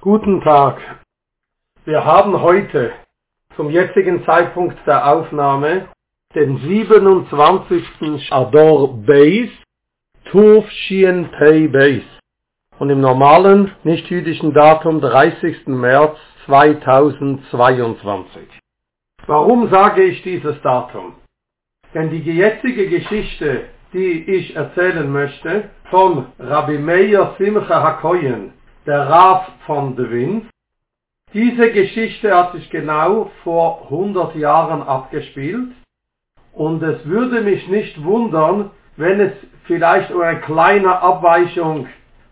Guten Tag. Wir haben heute zum jetzigen Zeitpunkt der Aufnahme den 27. Ador Beis, Tuf Shien Pei Beis und im normalen nicht-jüdischen Datum 30. März 2022. Warum sage ich dieses Datum? Denn die jetzige Geschichte, die ich erzählen möchte, von Rabbi Meir Simcha Hakoyen, der Raf von de Wind, diese Geschichte hat sich genau vor 100 Jahren abgespielt. Und es würde mich nicht wundern, wenn es vielleicht um eine kleine Abweichung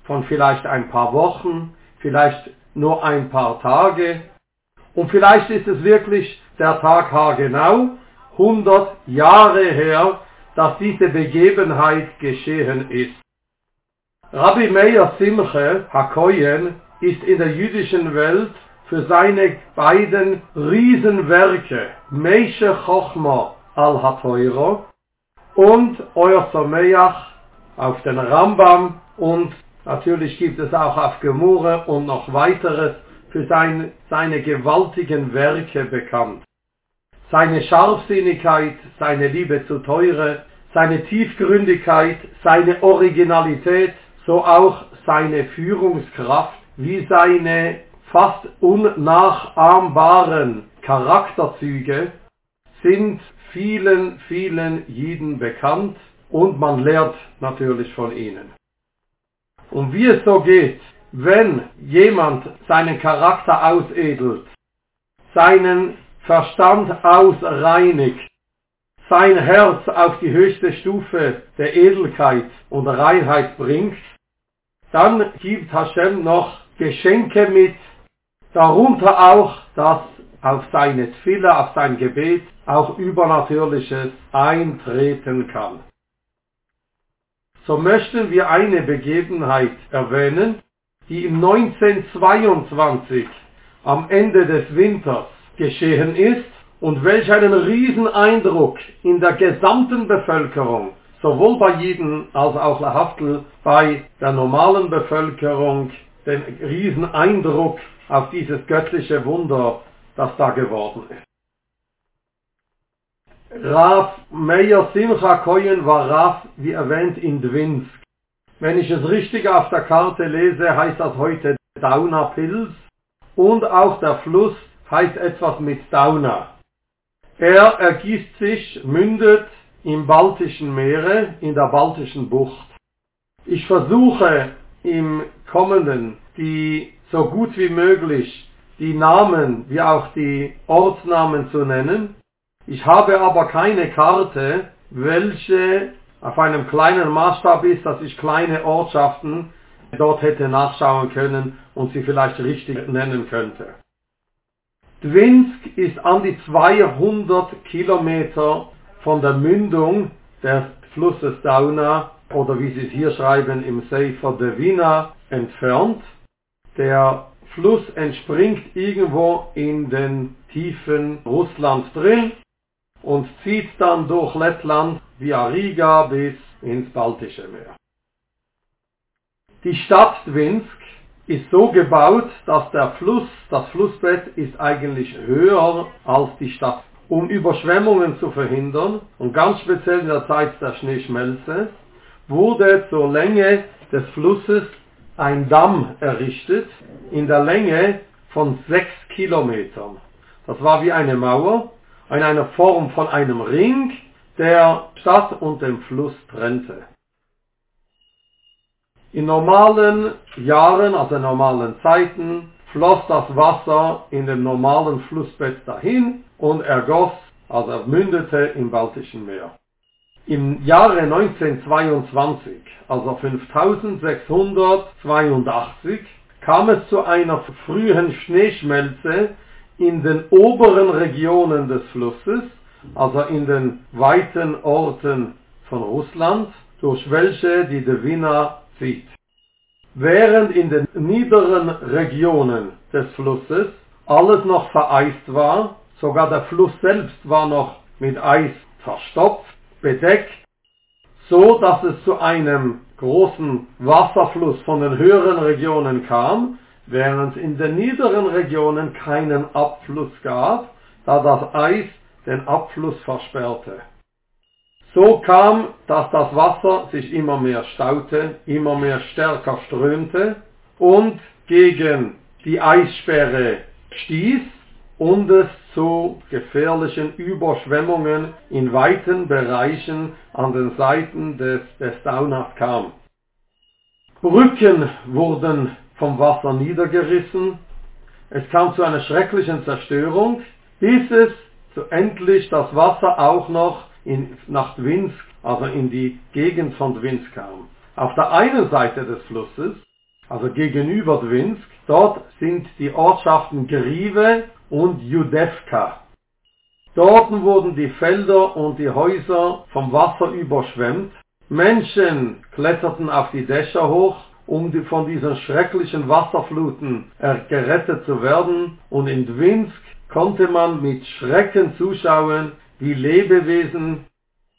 von vielleicht ein paar Wochen, vielleicht nur ein paar Tage. Und vielleicht ist es wirklich der Tag haargenau, 100 Jahre her, dass diese Begebenheit geschehen ist. Rabbi Meir Simche Hakoyen ist in der jüdischen Welt für seine beiden Riesenwerke Meishe Chochma al Hatoiro und Euer Sameach auf den Rambam und natürlich gibt es auch auf Gemurre und noch weiteres für sein, seine gewaltigen Werke bekannt. Seine Scharfsinnigkeit, seine Liebe zu Teure, seine Tiefgründigkeit, seine Originalität, so auch seine Führungskraft, wie seine fast unnachahmbaren Charakterzüge sind vielen, vielen Jiden bekannt und man lernt natürlich von ihnen. Und wie es so geht, wenn jemand seinen Charakter ausedelt, seinen Verstand ausreinigt, sein Herz auf die höchste Stufe der Edelkeit und Reinheit bringt, dann gibt Hashem noch Geschenke mit, darunter auch, dass auf seine Tfille, auf sein Gebet auch Übernatürliches eintreten kann. So möchten wir eine Begebenheit erwähnen, die im 1922 am Ende des Winters geschehen ist und welch einen riesen Eindruck in der gesamten Bevölkerung, sowohl bei Jeden als auch Lahaftel bei der normalen Bevölkerung, den riesen Eindruck auf dieses göttliche Wunder, das da geworden ist. Raf Meir Simcha Koyen war Raf, wie erwähnt, in Dwinsk. Wenn ich es richtig auf der Karte lese, heißt das heute Pils und auch der Fluss heißt etwas mit Dauna. Er ergießt sich, mündet im Baltischen Meere, in der Baltischen Bucht. Ich versuche im Kommenden die so gut wie möglich die Namen wie auch die Ortsnamen zu nennen. Ich habe aber keine Karte, welche auf einem kleinen Maßstab ist, dass ich kleine Ortschaften dort hätte nachschauen können und sie vielleicht richtig nennen könnte. Dwinsk ist an die 200 Kilometer von der Mündung des Flusses Dauna oder wie sie es hier schreiben im Sefer Devina entfernt. Der Fluss entspringt irgendwo in den Tiefen Russlands drin und zieht dann durch Lettland via Riga bis ins Baltische Meer. Die Stadt Dwinsk ist so gebaut, dass der Fluss, das Flussbett ist eigentlich höher als die Stadt. Um Überschwemmungen zu verhindern und ganz speziell in der Zeit der Schneeschmelze wurde zur Länge des Flusses ein Damm errichtet in der Länge von sechs Kilometern. Das war wie eine Mauer in einer Form von einem Ring, der Stadt und den Fluss trennte. In normalen Jahren, also in normalen Zeiten, floss das Wasser in dem normalen Flussbett dahin und ergoss, also er mündete im Baltischen Meer. Im Jahre 1922, also 5682, kam es zu einer frühen Schneeschmelze in den oberen Regionen des Flusses, also in den weiten Orten von Russland, durch welche die Devina zieht. Während in den niederen Regionen des Flusses alles noch vereist war, sogar der Fluss selbst war noch mit Eis verstopft, bedeckt, so dass es zu einem großen Wasserfluss von den höheren Regionen kam, während es in den niederen Regionen keinen Abfluss gab, da das Eis den Abfluss versperrte. So kam, dass das Wasser sich immer mehr staute, immer mehr stärker strömte und gegen die Eissperre stieß und es zu gefährlichen Überschwemmungen in weiten Bereichen an den Seiten des, des Dauners kam. Brücken wurden vom Wasser niedergerissen, es kam zu einer schrecklichen Zerstörung, bis es zu endlich das Wasser auch noch in, nach Dwinsk, also in die Gegend von Dwinsk kam. Auf der einen Seite des Flusses, also gegenüber Dwinsk, dort sind die Ortschaften Grive und Judevka. Dort wurden die Felder und die Häuser vom Wasser überschwemmt. Menschen kletterten auf die Dächer hoch, um von diesen schrecklichen Wasserfluten gerettet zu werden. Und in Dwinsk konnte man mit Schrecken zuschauen, wie Lebewesen,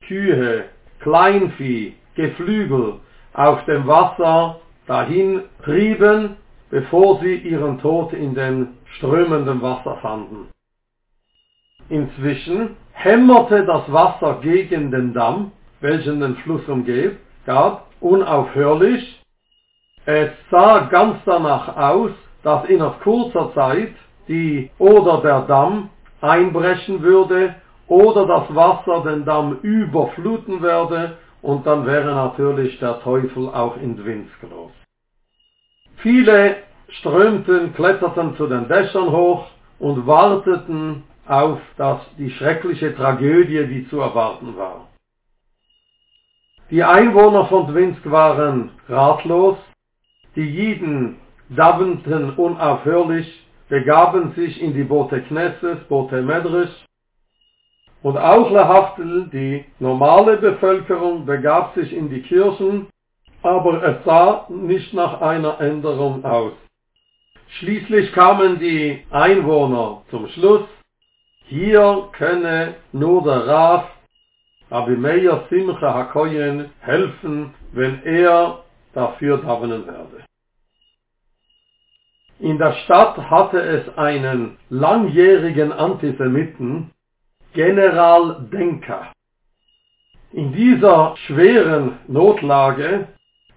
Kühe, Kleinvieh, Geflügel auf dem Wasser dahin trieben, bevor sie ihren Tod in dem strömenden Wasser fanden. Inzwischen hämmerte das Wasser gegen den Damm, welchen den Fluss umgab, unaufhörlich. Es sah ganz danach aus, dass innerhalb kurzer Zeit die oder der Damm einbrechen würde oder das Wasser den Damm überfluten werde und dann wäre natürlich der Teufel auch in Dwinsk los. Viele strömten, kletterten zu den Dächern hoch und warteten auf das, die schreckliche Tragödie, die zu erwarten war. Die Einwohner von Dwinsk waren ratlos, die Jiden daventen unaufhörlich, begaben sich in die Bote Knesses, Bote Medrisch, und auch Lahaftel, die normale Bevölkerung, begab sich in die Kirchen, aber es sah nicht nach einer Änderung aus. Schließlich kamen die Einwohner zum Schluss, hier könne nur der Raf Abimeir Simcha Hakoyen helfen, wenn er dafür davenen werde. In der Stadt hatte es einen langjährigen Antisemiten, General Denker. In dieser schweren Notlage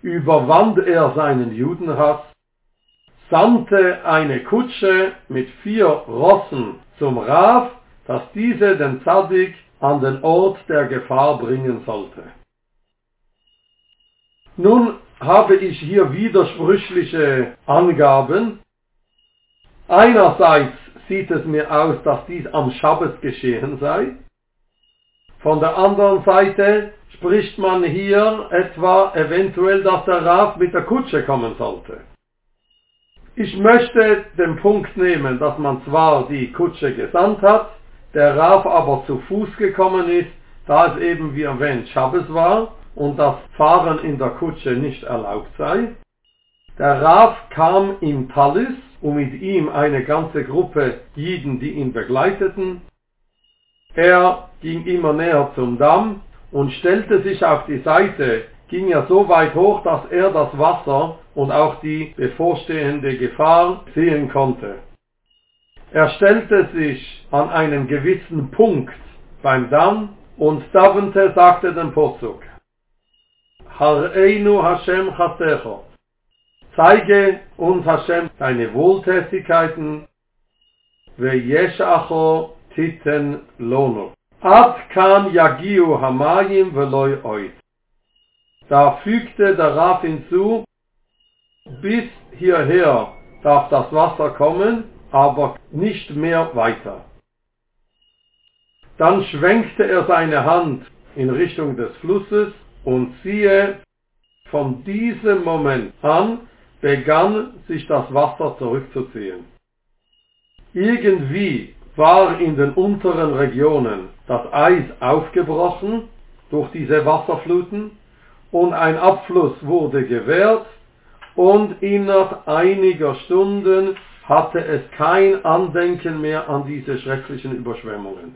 überwand er seinen Judenhass, sandte eine Kutsche mit vier Rossen zum Raf, dass diese den Zadig an den Ort der Gefahr bringen sollte. Nun habe ich hier widersprüchliche Angaben. Einerseits sieht es mir aus, dass dies am Schabbat geschehen sei. Von der anderen Seite spricht man hier etwa eventuell, dass der Raf mit der Kutsche kommen sollte. Ich möchte den Punkt nehmen, dass man zwar die Kutsche gesandt hat, der Raf aber zu Fuß gekommen ist, da es eben wie erwähnt Schabbes war und das Fahren in der Kutsche nicht erlaubt sei. Der Raf kam im Talis und mit ihm eine ganze Gruppe Jiden, die ihn begleiteten. Er ging immer näher zum Damm und stellte sich auf die Seite, ging er so weit hoch, dass er das Wasser und auch die bevorstehende Gefahr sehen konnte. Er stellte sich an einen gewissen Punkt beim Damm und Davente sagte dem Posuk, Hareinu Hashem Chatecho, Zeige uns Hashem deine Wohltätigkeiten, Veyeshacho titen lono. Ad kan yagiu hamayim veloy oit. Da fügte der Raf hinzu, bis hierher darf das Wasser kommen, aber nicht mehr weiter. Dann schwenkte er seine Hand in Richtung des Flusses und siehe, von diesem Moment an begann sich das Wasser zurückzuziehen. Irgendwie war in den unteren Regionen das Eis aufgebrochen durch diese Wasserfluten und ein Abfluss wurde gewährt und innerhalb einiger Stunden hatte es kein Andenken mehr an diese schrecklichen Überschwemmungen.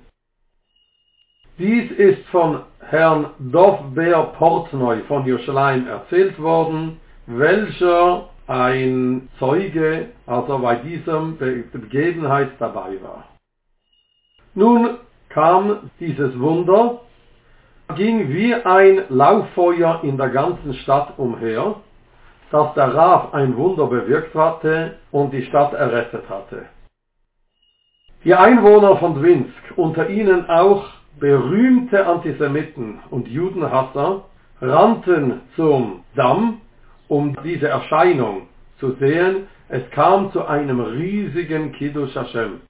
Dies ist von Herrn Dovber Portnoy von Jerusalem erzählt worden, welcher ein Zeuge, also bei diesem Begebenheit dabei war. Nun kam dieses Wunder, ging wie ein Lauffeuer in der ganzen Stadt umher, dass der Raf ein Wunder bewirkt hatte und die Stadt errettet hatte. Die Einwohner von Dwinsk, unter ihnen auch berühmte Antisemiten und Judenhasser, rannten zum Damm, um diese Erscheinung zu sehen. Es kam zu einem riesigen Kiddush Hashem.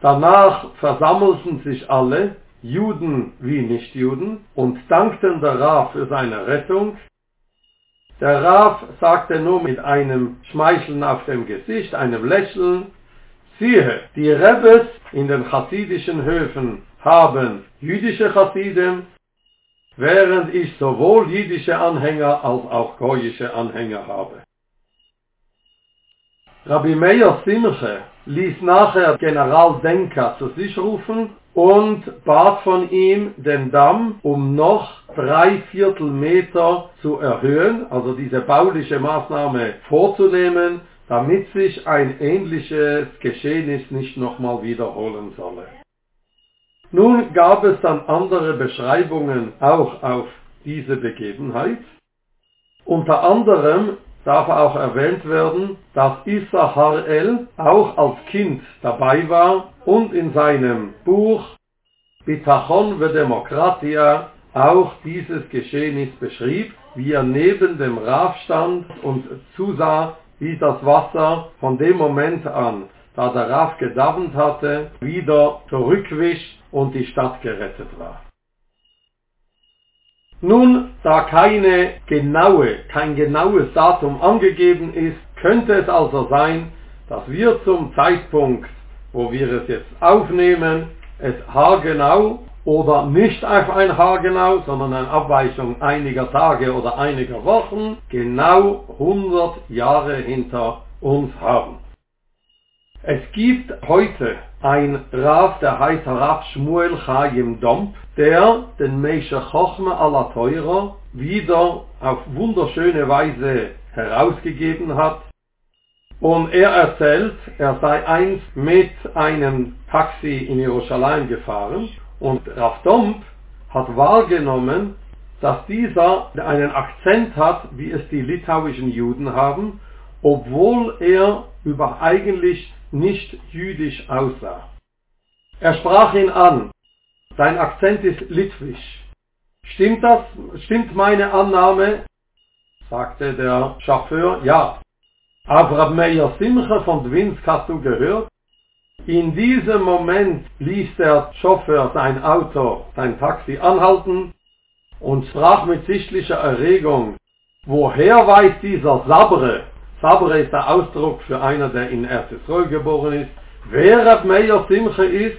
Danach versammelten sich alle, Juden wie Nichtjuden, und dankten der Raf für seine Rettung. Der Raf sagte nur mit einem Schmeicheln auf dem Gesicht, einem Lächeln, siehe, die Rebbes in den chassidischen Höfen haben jüdische Chassiden, während ich sowohl jüdische Anhänger als auch goyische Anhänger habe. Rabbi Meir Simche ließ nachher General Denker zu sich rufen und bat von ihm, den Damm um noch drei Viertel Meter zu erhöhen, also diese bauliche Maßnahme vorzunehmen, damit sich ein ähnliches Geschehnis nicht nochmal wiederholen solle. Nun gab es dann andere Beschreibungen auch auf diese Begebenheit. Unter anderem darf auch erwähnt werden, dass Issa Harel auch als Kind dabei war und in seinem Buch Bitachon ve Demokratia auch dieses Geschehnis beschrieb, wie er neben dem Raf stand und zusah, wie das Wasser von dem Moment an, da der Raf gedauert hatte, wieder zurückwich und die Stadt gerettet war. Nun, da keine genaue, kein genaues Datum angegeben ist, könnte es also sein, dass wir zum Zeitpunkt, wo wir es jetzt aufnehmen, es haargenau oder nicht auf ein haargenau, sondern eine Abweichung einiger Tage oder einiger Wochen, genau 100 Jahre hinter uns haben. Es gibt heute ein Rav, der heißt Rav Shmuel Chaim Domp, der den Meisher Chochme aller Teurer wieder auf wunderschöne Weise herausgegeben hat. Und er erzählt, er sei einst mit einem Taxi in Jerusalem gefahren und Rav Domp hat wahrgenommen, dass dieser einen Akzent hat, wie es die litauischen Juden haben, obwohl er über eigentlich nicht jüdisch aussah. Er sprach ihn an. Dein Akzent ist litwisch. Stimmt das? Stimmt meine Annahme? sagte der Chauffeur. Ja. Aber Meir Simcha von Dwinsk hast du gehört? In diesem Moment ließ der Chauffeur sein Auto, sein Taxi anhalten und sprach mit sichtlicher Erregung, woher weiß dieser Sabre, Sabre ist der Ausdruck für einer, der in Erzisrol geboren ist. Wer Rab Meir Simche ist,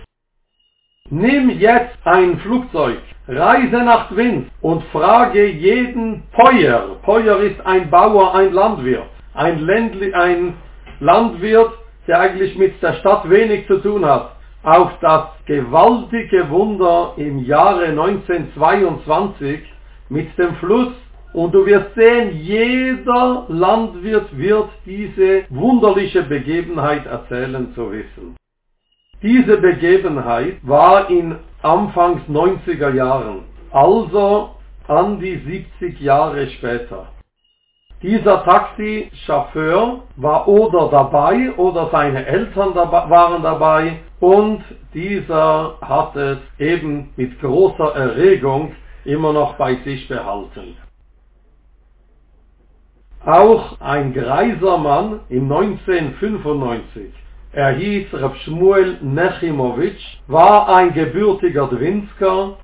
nimm jetzt ein Flugzeug, reise nach Twins und frage jeden Peuer. Peuer ist ein Bauer, ein Landwirt. Ein, Ländli, ein Landwirt, der eigentlich mit der Stadt wenig zu tun hat. Auf das gewaltige Wunder im Jahre 1922 mit dem Fluss und du wirst sehen, jeder Landwirt wird diese wunderliche Begebenheit erzählen zu wissen. Diese Begebenheit war in Anfangs 90er Jahren, also an die 70 Jahre später. Dieser Taxichauffeur war oder dabei oder seine Eltern waren dabei und dieser hat es eben mit großer Erregung immer noch bei sich behalten. Auch ein greiser Mann im 1995, er hieß Rab Shmuel Nechimowitsch, war ein gebürtiger Dwinsker,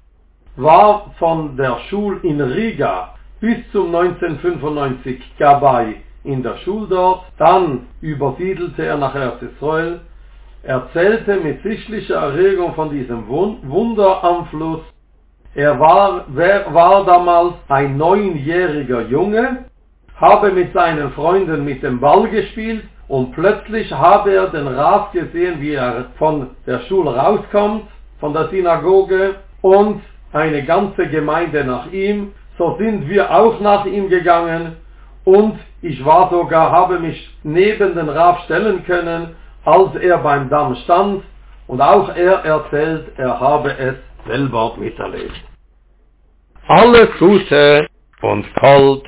war von der Schule in Riga. Bis zum 1995 dabei in der Schule dort, dann übersiedelte er nach Erzisrael, erzählte mit sichtlicher Erregung von diesem Wunder am Fluss. Er war, war damals ein neunjähriger Junge, habe mit seinen Freunden mit dem Ball gespielt und plötzlich habe er den Rav gesehen, wie er von der Schule rauskommt, von der Synagoge und eine ganze Gemeinde nach ihm. So sind wir auch nach ihm gegangen und ich war sogar, habe mich neben den Rav stellen können, als er beim Damm stand und auch er erzählt, er habe es selber miterlebt. Alles Gute und Kol.